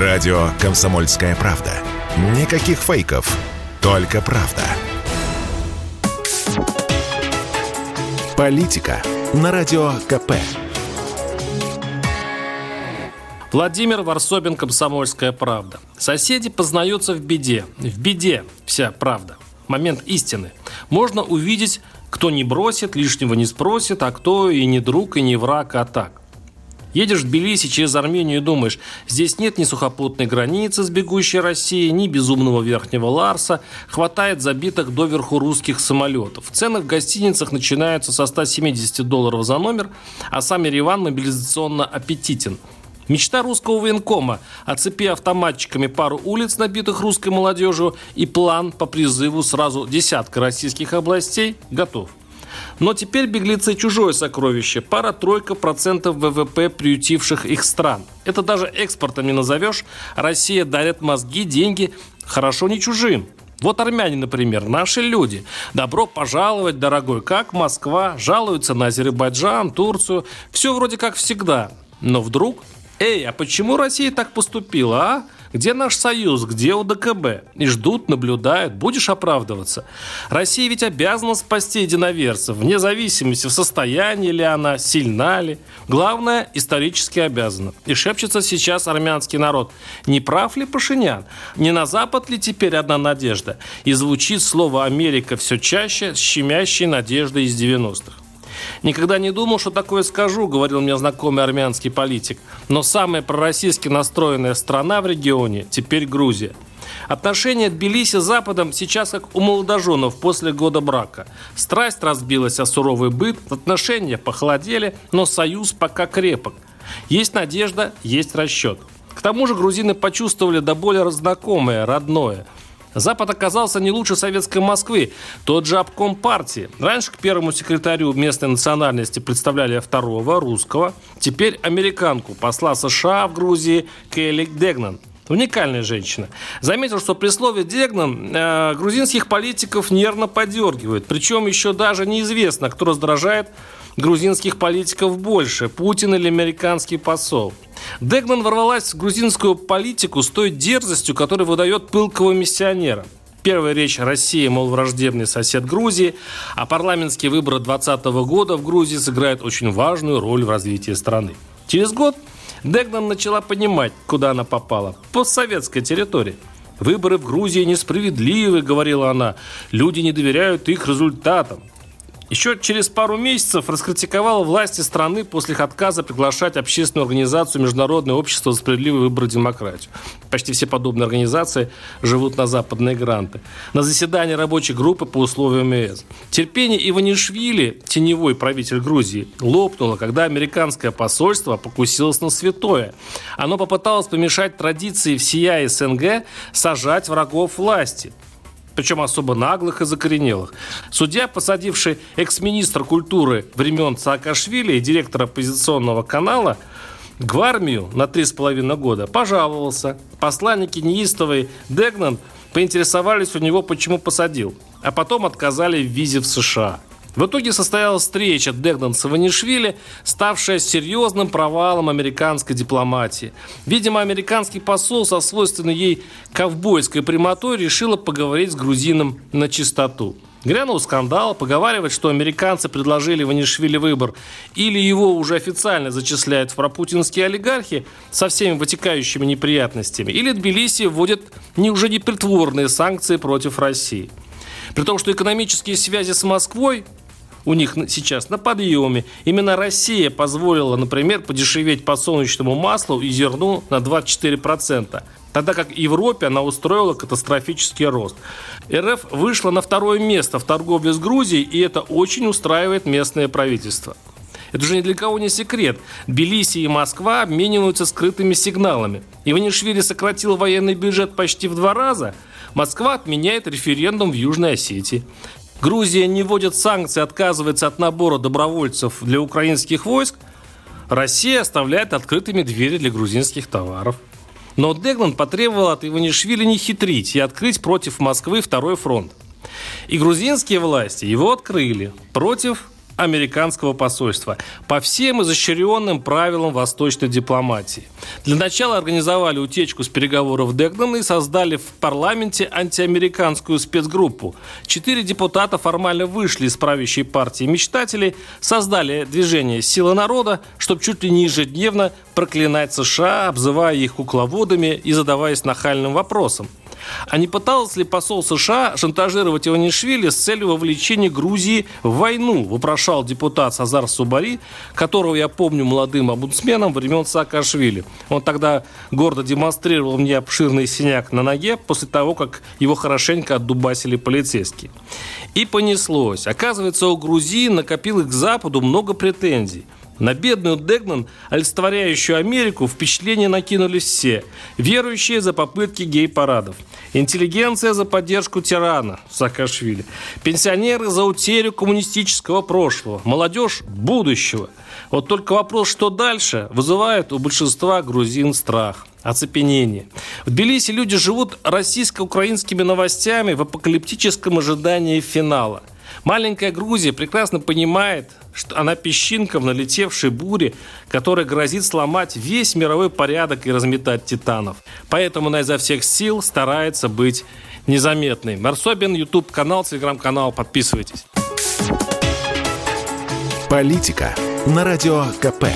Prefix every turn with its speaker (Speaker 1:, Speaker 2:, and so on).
Speaker 1: Радио «Комсомольская правда». Никаких фейков, только правда. Политика на Радио КП.
Speaker 2: Владимир Варсобин, «Комсомольская правда». Соседи познаются в беде. В беде вся правда. Момент истины. Можно увидеть, кто не бросит, лишнего не спросит, а кто и не друг, и не враг, а так. Едешь в Тбилиси через Армению и думаешь, здесь нет ни сухопутной границы с бегущей Россией, ни безумного верхнего Ларса, хватает забитых доверху русских самолетов. Цены в гостиницах начинаются со 170 долларов за номер, а сам Ереван мобилизационно аппетитен. Мечта русского военкома – оцепи автоматчиками пару улиц, набитых русской молодежью, и план по призыву сразу десятка российских областей готов. Но теперь беглецы чужое сокровище. Пара-тройка процентов ВВП приютивших их стран. Это даже экспортом не назовешь. Россия дарит мозги, деньги. Хорошо не чужим. Вот армяне, например, наши люди. Добро пожаловать, дорогой. Как Москва? Жалуются на Азербайджан, Турцию. Все вроде как всегда. Но вдруг... Эй, а почему Россия так поступила, а? Где наш союз? Где УДКБ? И ждут, наблюдают. Будешь оправдываться? Россия ведь обязана спасти единоверцев, вне зависимости, в состоянии ли она, сильна ли. Главное, исторически обязана. И шепчется сейчас армянский народ. Не прав ли Пашинян? Не на Запад ли теперь одна надежда? И звучит слово «Америка» все чаще щемящей надеждой из 90-х. Никогда не думал, что такое скажу, говорил мне знакомый армянский политик. Но самая пророссийски настроенная страна в регионе теперь Грузия. Отношения Тбилиси с Западом сейчас как у молодоженов после года брака. Страсть разбилась о суровый быт, отношения похолодели, но союз пока крепок. Есть надежда, есть расчет. К тому же грузины почувствовали до более знакомое, родное – Запад оказался не лучше советской Москвы. Тот же обком партии. Раньше к первому секретарю местной национальности представляли второго, русского. Теперь американку, посла США в Грузии Келли Дегнан. Уникальная женщина. Заметил, что при слове «Дегнан» э, грузинских политиков нервно подергивает. Причем еще даже неизвестно, кто раздражает грузинских политиков больше, Путин или американский посол. Дегман ворвалась в грузинскую политику с той дерзостью, которая выдает пылкого миссионера. Первая речь России, мол, враждебный сосед Грузии, а парламентские выборы 2020 года в Грузии сыграют очень важную роль в развитии страны. Через год Дегнан начала понимать, куда она попала. Постсоветской территории. Выборы в Грузии несправедливы, говорила она. Люди не доверяют их результатам. Еще через пару месяцев раскритиковала власти страны после их отказа приглашать общественную организацию Международное общество за справедливый выбор и демократию. Почти все подобные организации живут на западные гранты. На заседании рабочей группы по условиям ЕС. Терпение Иванишвили, теневой правитель Грузии, лопнуло, когда американское посольство покусилось на святое. Оно попыталось помешать традиции всея СНГ сажать врагов власти – причем особо наглых и закоренелых. Судья, посадивший экс-министра культуры времен Саакашвили и директора оппозиционного канала в армию на три с половиной года, пожаловался. Посланники неистовой Дегнан поинтересовались у него, почему посадил, а потом отказали в визе в США – в итоге состоялась встреча Дегнан с Иванишвили, ставшая серьезным провалом американской дипломатии. Видимо, американский посол со свойственной ей ковбойской прямотой решила поговорить с грузином на чистоту. Грянул скандал, поговаривать, что американцы предложили Ванишвили выбор, или его уже официально зачисляют в пропутинские олигархи со всеми вытекающими неприятностями, или Тбилиси вводит не уже не притворные санкции против России. При том, что экономические связи с Москвой у них сейчас на подъеме. Именно Россия позволила, например, подешеветь подсолнечному маслу и зерну на 24%. Тогда как в Европе она устроила катастрофический рост. РФ вышла на второе место в торговле с Грузией, и это очень устраивает местное правительство. Это же ни для кого не секрет. Тбилиси и Москва обмениваются скрытыми сигналами. Иванишвили сократил военный бюджет почти в два раза. Москва отменяет референдум в Южной Осетии. Грузия не вводит санкции, отказывается от набора добровольцев для украинских войск, Россия оставляет открытыми двери для грузинских товаров. Но Дегман потребовал от Иванишвили не хитрить и открыть против Москвы второй фронт. И грузинские власти его открыли против американского посольства по всем изощренным правилам восточной дипломатии. Для начала организовали утечку с переговоров Дегнана и создали в парламенте антиамериканскую спецгруппу. Четыре депутата формально вышли из правящей партии мечтателей, создали движение «Сила народа», чтобы чуть ли не ежедневно проклинать США, обзывая их кукловодами и задаваясь нахальным вопросом – а не пытался ли посол США шантажировать Иванишвили с целью вовлечения Грузии в войну, вопрошал депутат Сазар Субари, которого я помню молодым омбудсменом времен Саакашвили. Он тогда гордо демонстрировал мне обширный синяк на ноге после того, как его хорошенько отдубасили полицейские. И понеслось. Оказывается, у Грузии накопилось к Западу много претензий. На бедную Дегнан, олицетворяющую Америку, впечатление накинули все. Верующие за попытки гей-парадов. Интеллигенция за поддержку тирана Саакашвили. Пенсионеры за утерю коммунистического прошлого. Молодежь будущего. Вот только вопрос, что дальше, вызывает у большинства грузин страх оцепенение. В Тбилиси люди живут российско-украинскими новостями в апокалиптическом ожидании финала – Маленькая Грузия прекрасно понимает, что она песчинка в налетевшей буре, которая грозит сломать весь мировой порядок и разметать титанов. Поэтому она изо всех сил старается быть незаметной. Марсобин, YouTube канал, телеграм-канал. Подписывайтесь.
Speaker 1: Политика на радио КП.